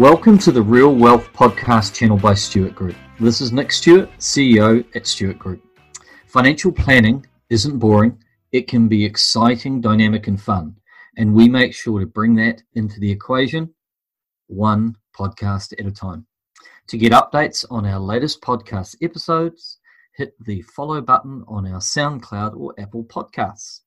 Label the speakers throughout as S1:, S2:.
S1: Welcome to the Real Wealth Podcast channel by Stewart Group. This is Nick Stewart, CEO at Stewart Group. Financial planning isn't boring, it can be exciting, dynamic, and fun. And we make sure to bring that into the equation one podcast at a time. To get updates on our latest podcast episodes, hit the follow button on our SoundCloud or Apple Podcasts.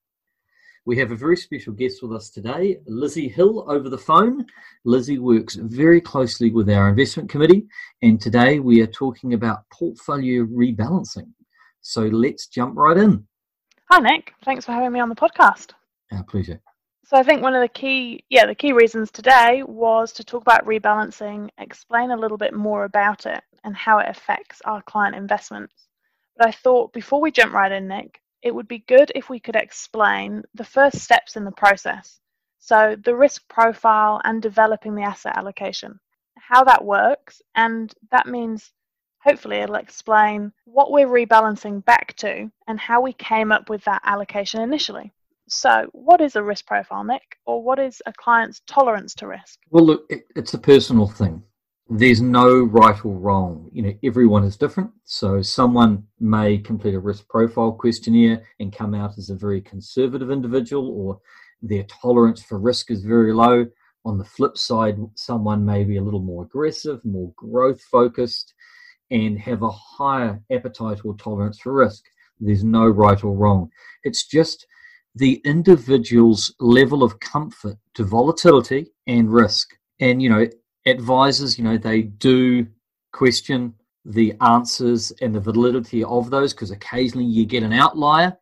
S1: We have a very special guest with us today, Lizzie Hill, over the phone. Lizzie works very closely with our investment committee, and today we are talking about portfolio rebalancing. So let's jump right in.
S2: Hi, Nick. Thanks for having me on the podcast.
S1: Our pleasure.
S2: So I think one of the key, yeah, the key reasons today was to talk about rebalancing, explain a little bit more about it and how it affects our client investments. But I thought before we jump right in, Nick, it would be good if we could explain the first steps in the process. So, the risk profile and developing the asset allocation, how that works, and that means hopefully it'll explain what we're rebalancing back to and how we came up with that allocation initially. So, what is a risk profile, Nick, or what is a client's tolerance to risk?
S1: Well, look, it, it's a personal thing there's no right or wrong. You know, everyone is different. So someone may complete a risk profile questionnaire and come out as a very conservative individual, or their tolerance for risk is very low. On the flip side, someone may be a little more aggressive, more growth focused, and have a higher appetite or tolerance for risk. There's no right or wrong. It's just the individual's level of comfort to volatility and risk. And, you know, advisors, you know, they do question the answers and the validity of those because occasionally you get an outlier,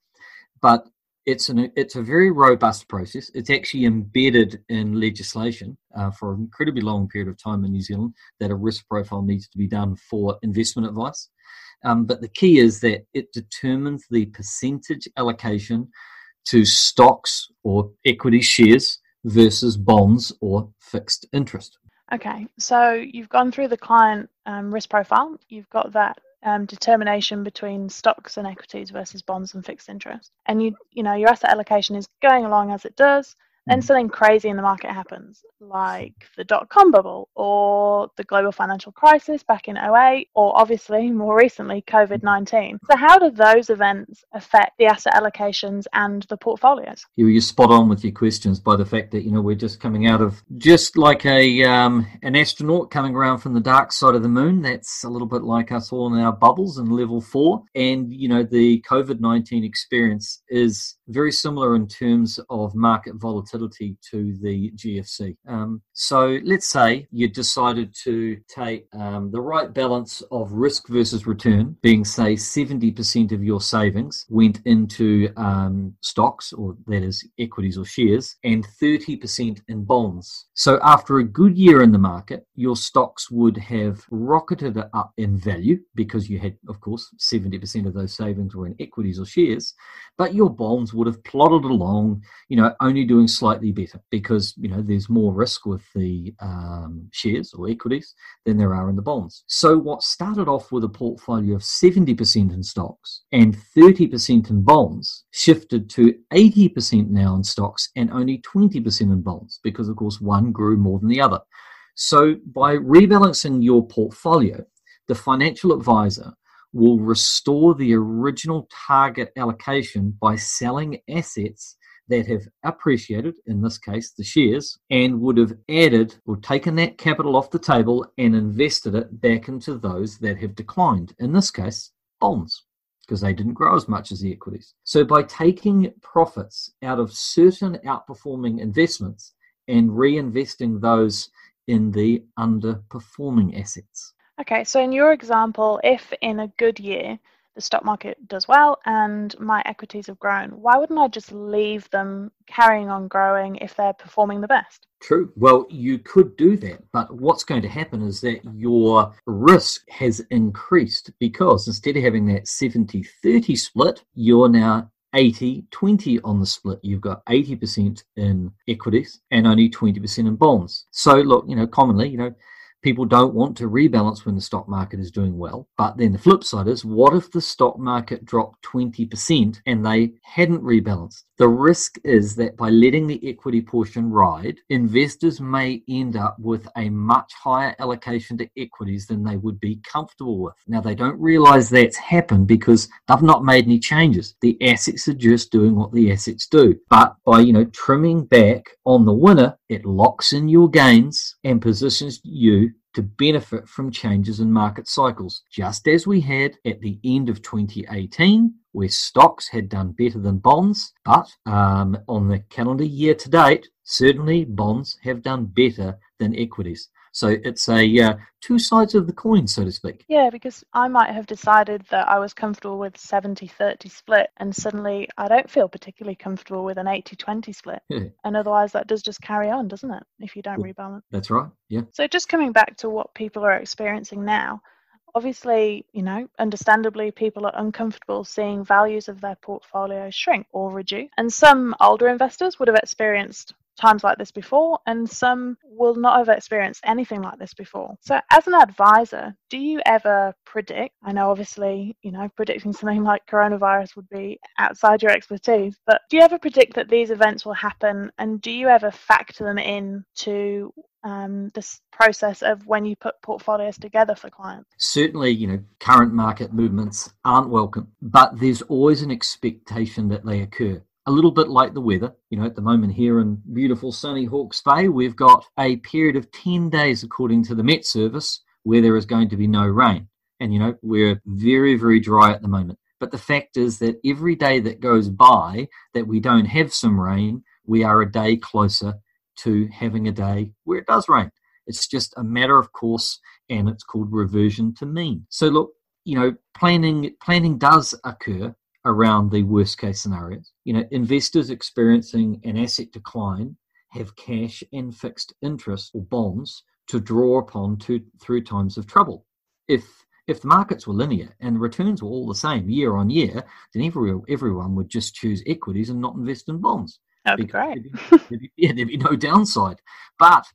S1: but it's an it's a very robust process. It's actually embedded in legislation uh, for an incredibly long period of time in New Zealand that a risk profile needs to be done for investment advice. Um, but the key is that it determines the percentage allocation to stocks or equity shares versus bonds or fixed interest.
S2: Okay, so you've gone through the client um, risk profile. You've got that um, determination between stocks and equities versus bonds and fixed interest, and you you know your asset allocation is going along as it does. Then mm. something crazy in the market happens, like the dot com bubble or the global financial crisis back in 08, or obviously more recently, COVID 19. So, how do those events affect the asset allocations and the portfolios?
S1: You're spot on with your questions by the fact that, you know, we're just coming out of just like a um, an astronaut coming around from the dark side of the moon. That's a little bit like us all in our bubbles in level four. And, you know, the COVID 19 experience is very similar in terms of market volatility to the GFC. Um, so let's say you decided to take um, the right balance of risk versus return, being say 70% of your savings went into um, stocks, or that is equities or shares, and 30% in bonds. So after a good year in the market, your stocks would have rocketed up in value because you had, of course, 70% of those savings were in equities or shares, but your bonds would have plodded along, you know, only doing slightly better because, you know, there's more risk with the um, shares or equities than there are in the bonds. So what started off with a portfolio of 70% in stocks and 30% in bonds shifted to 80% now in stocks and only 20% in bonds because, of course, one grew more than the other. So by rebalancing your portfolio, the financial advisor will restore the original target allocation by selling assets that have appreciated, in this case the shares, and would have added or taken that capital off the table and invested it back into those that have declined, in this case, bonds, because they didn't grow as much as the equities. So by taking profits out of certain outperforming investments and reinvesting those in the underperforming assets.
S2: Okay, so in your example, if in a good year the stock market does well and my equities have grown, why wouldn't I just leave them carrying on growing if they're performing the best?
S1: True. Well, you could do that, but what's going to happen is that your risk has increased because instead of having that 70 30 split, you're now 80 20 on the split. You've got 80% in equities and only 20% in bonds. So, look, you know, commonly, you know, people don't want to rebalance when the stock market is doing well. But then the flip side is what if the stock market dropped 20% and they hadn't rebalanced? The risk is that by letting the equity portion ride, investors may end up with a much higher allocation to equities than they would be comfortable with. Now, they don't realize that's happened because they've not made any changes. The assets are just doing what the assets do. But by, you know, trimming back on the winner, it locks in your gains and positions you to benefit from changes in market cycles, just as we had at the end of 2018 where stocks had done better than bonds, but um, on the calendar year to date, certainly bonds have done better than equities. So it's a uh, two sides of the coin, so to speak.
S2: Yeah, because I might have decided that I was comfortable with 70 30 split, and suddenly I don't feel particularly comfortable with an 80 20 split. Yeah. And otherwise, that does just carry on, doesn't it, if you don't rebalance?
S1: That's right, yeah.
S2: So just coming back to what people are experiencing now, obviously, you know, understandably, people are uncomfortable seeing values of their portfolios shrink or reduce. And some older investors would have experienced times like this before, and some will not have experienced anything like this before. So, as an advisor, do you ever predict? I know, obviously, you know, predicting something like coronavirus would be outside your expertise, but do you ever predict that these events will happen, and do you ever factor them in to um, this process of when you put portfolios together for clients?
S1: Certainly, you know, current market movements aren't welcome, but there's always an expectation that they occur. A little bit like the weather, you know, at the moment here in beautiful sunny Hawke's Bay, we've got a period of 10 days, according to the Met Service, where there is going to be no rain. And, you know, we're very, very dry at the moment. But the fact is that every day that goes by that we don't have some rain, we are a day closer to having a day where it does rain. It's just a matter of course, and it's called reversion to mean. So look, you know, planning planning does occur around the worst case scenarios. You know, investors experiencing an asset decline have cash and fixed interest or bonds to draw upon to, through times of trouble. If if the markets were linear and the returns were all the same year on year, then every, everyone would just choose equities and not invest in bonds.
S2: That'd be great.
S1: There'd be, yeah, there'd be no downside. But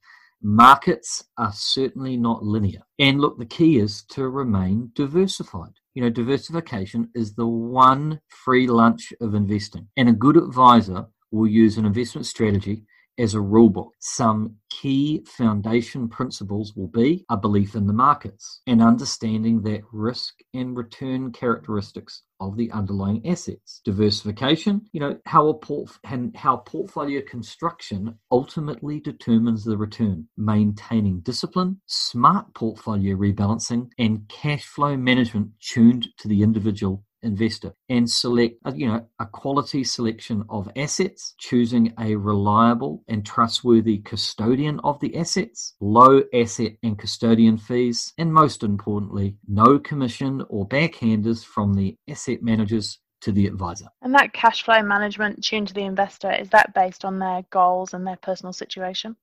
S1: markets are certainly not linear. And look, the key is to remain diversified. You know, diversification is the one free lunch of investing. And a good advisor will use an investment strategy as a rulebook. Some key foundation principles will be a belief in the markets and understanding that risk and return characteristics of the underlying assets. Diversification, you know, how a port and how portfolio construction ultimately determines the return. Maintaining discipline, smart portfolio rebalancing, and cash flow management tuned to the individual investor and select uh, you know a quality selection of assets choosing a reliable and trustworthy custodian of the assets low asset and custodian fees and most importantly no commission or backhanders from the asset managers to the advisor.
S2: And that cash flow management tuned to the investor, is that based on their goals and their personal situation?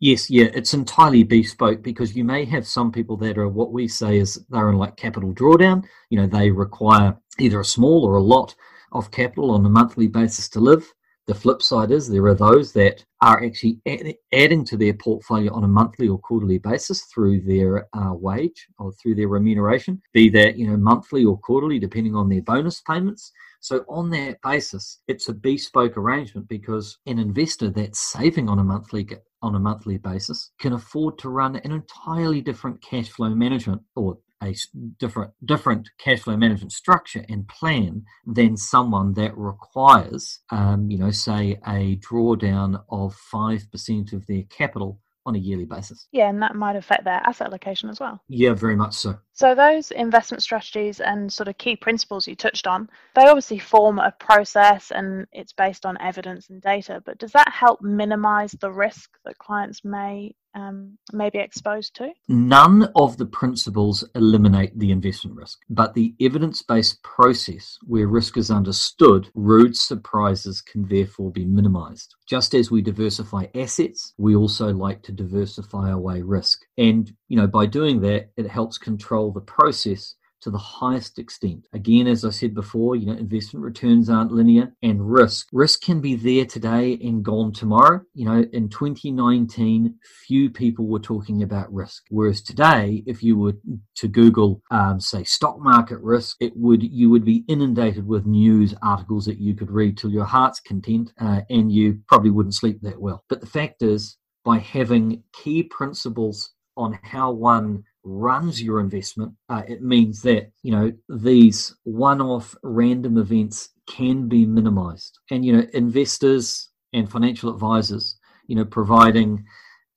S1: Yes, yeah, it's entirely bespoke because you may have some people that are what we say is they're in like capital drawdown. You know, they require either a small or a lot of capital on a monthly basis to live. The flip side is there are those that are actually add, adding to their portfolio on a monthly or quarterly basis through their uh, wage or through their remuneration, be that you know monthly or quarterly, depending on their bonus payments. So on that basis, it's a bespoke arrangement because an investor that's saving on a monthly on a monthly basis can afford to run an entirely different cash flow management or a different different cash flow management structure and plan than someone that requires, um, you know, say a drawdown of five percent of their capital on a yearly basis.
S2: Yeah, and that might affect their asset allocation as well.
S1: Yeah, very much so.
S2: So those investment strategies and sort of key principles you touched on, they obviously form a process and it's based on evidence and data, but does that help minimize the risk that clients may um, may be exposed to?
S1: None of the principles eliminate the investment risk, but the evidence based process where risk is understood, rude surprises can therefore be minimized. Just as we diversify assets, we also like to diversify away risk. And, you know, by doing that, it helps control the process to the highest extent. Again, as I said before, you know, investment returns aren't linear and risk. Risk can be there today and gone tomorrow. You know, in 2019, few people were talking about risk. Whereas today, if you were to Google, um, say, stock market risk, it would you would be inundated with news articles that you could read till your heart's content, uh, and you probably wouldn't sleep that well. But the fact is, by having key principles on how one runs your investment, uh, it means that you know these one-off random events can be minimized, and you know investors and financial advisors, you know, providing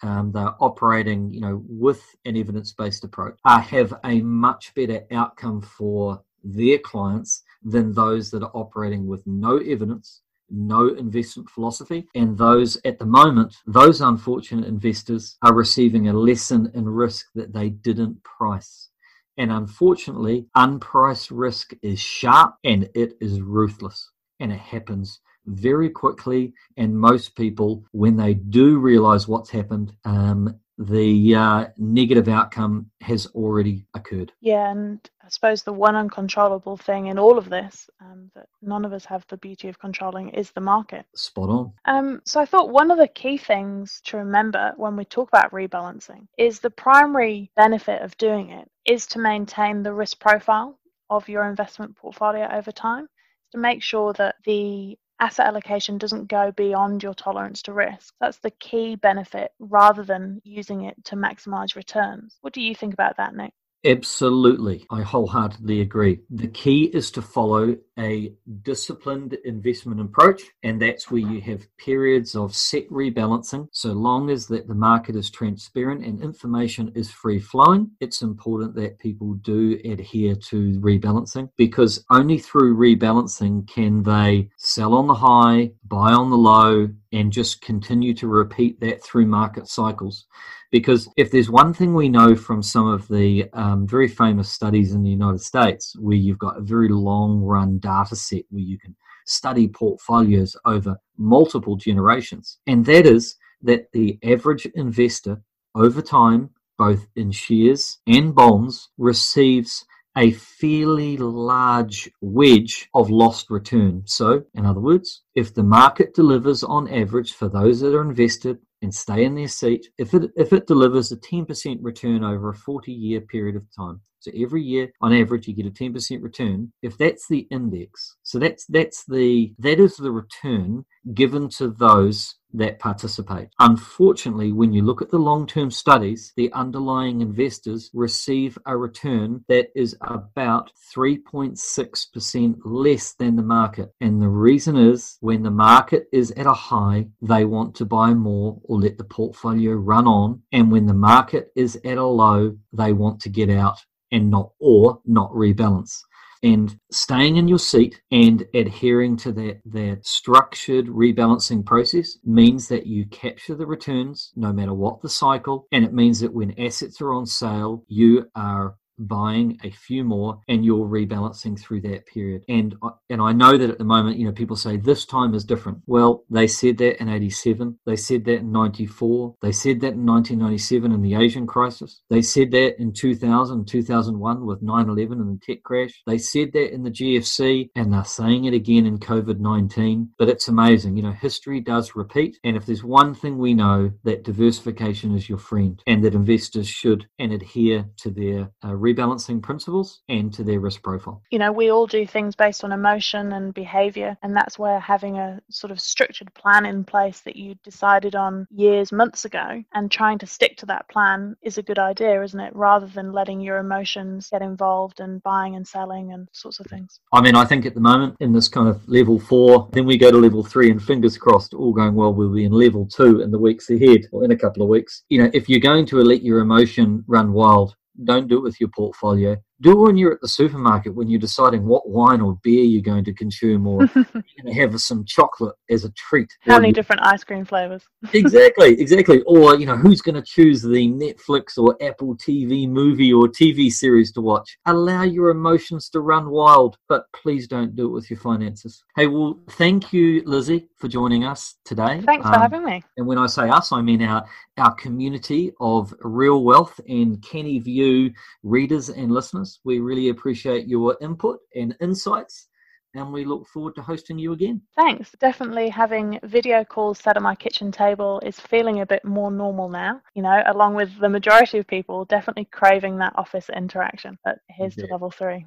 S1: um, they're operating, you know, with an evidence-based approach, uh, have a much better outcome for their clients than those that are operating with no evidence no investment philosophy. And those at the moment, those unfortunate investors are receiving a lesson in risk that they didn't price. And unfortunately, unpriced risk is sharp and it is ruthless. And it happens very quickly. And most people, when they do realize what's happened, um, the uh, negative outcome has already occurred.
S2: Yeah, and I suppose the one uncontrollable thing in all of this um, that none of us have the beauty of controlling is the market.
S1: Spot on.
S2: Um, so I thought one of the key things to remember when we talk about rebalancing is the primary benefit of doing it is to maintain the risk profile of your investment portfolio over time to make sure that the asset allocation doesn't go beyond your tolerance to risk. That's the key benefit rather than using it to maximize returns. What do you think about that, Nick?
S1: Absolutely. I wholeheartedly agree. The key is to follow a disciplined investment approach, and that's where you have periods of set rebalancing. So long as that the market is transparent and information is free flowing, it's important that people do adhere to rebalancing because only through rebalancing can they sell on the high, buy on the low, and just continue to repeat that through market cycles. Because if there's one thing we know from some of the um, very famous studies in the United States, where you've got a very long run data set where you can study portfolios over multiple generations, and that is that the average investor over time, both in shares and bonds, receives a fairly large wedge of lost return. So, in other words, if the market delivers on average for those that are invested and stay in their seat, if it if it delivers a 10% return over a 40 year period of time, every year on average you get a 10% return, if that's the index, so that's that's the that is the return given to those that participate. Unfortunately, when you look at the long term studies, the underlying investors receive a return that is about 3.6% less than the market. And the reason is when the market is at a high, they want to buy more or let the portfolio run on. And when the market is at a low, they want to get out and not or not rebalance and staying in your seat and adhering to that, that structured rebalancing process means that you capture the returns no matter what the cycle. And it means that when assets are on sale, you are buying a few more and you're rebalancing through that period. And and I know that at the moment you know people say this time is different. Well they said that in 87 they said that in 94 they said that in 1997 in the Asian crisis they said that in 2000 2001 with 9/11 and the tech crash they said that in the GFC and they're saying it again in COVID-19 but it's amazing you know history does repeat. And if there's one thing we know that diversification is your friend and that investors should and adhere to their uh, rebalancing principles and to their risk profile.
S2: You know, we all do things based on emotion and behavior, and that's where having a sort of structured plan in place that you decided on years, months ago, and trying to stick to that plan is a good idea, isn't it? Rather than letting your emotions get involved and buying and selling and sorts of things.
S1: I mean, I think at the moment in this kind of level four, then we go to level three, and fingers crossed, all going well, we'll be in level two in the weeks ahead or in a couple of weeks. You know, if you're going to let your emotion run wild, don't do it with your portfolio do it when you're at the supermarket when you're deciding what wine or beer you're going to consume or you're going to have some chocolate as a treat.
S2: How many different ice cream flavors?
S1: exactly, exactly. Or, you know, who's going to choose the Netflix or Apple TV movie or TV series to watch? Allow your emotions to run wild, but please don't do it with your finances. Hey, well, thank you, Lizzie, for joining us today.
S2: Thanks for um, having me.
S1: And when I say us, I mean our, our community of real wealth and Canny View readers and listeners.
S3: Business. We really appreciate your input and insights and we look forward to hosting you again.
S2: Thanks. Definitely having video calls set at my kitchen table is feeling a bit more normal now, you know, along with the majority of people definitely craving that office interaction. But here's yeah. to level three.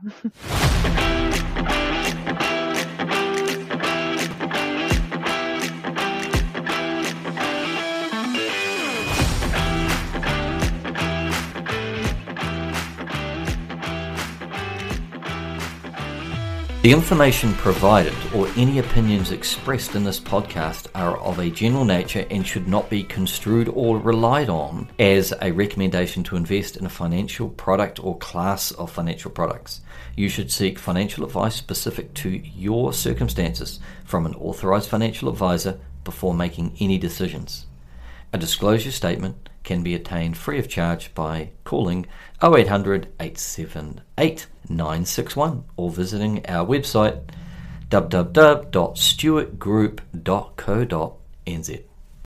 S1: The information provided or any opinions expressed in this podcast are of a general nature and should not be construed or relied on as a recommendation to invest in a financial product or class of financial products. You should seek financial advice specific to your circumstances from an authorized financial advisor before making any decisions. A disclosure statement can be attained free of charge by calling 0800 878 961 or visiting our website www.stewartgroup.co.nz.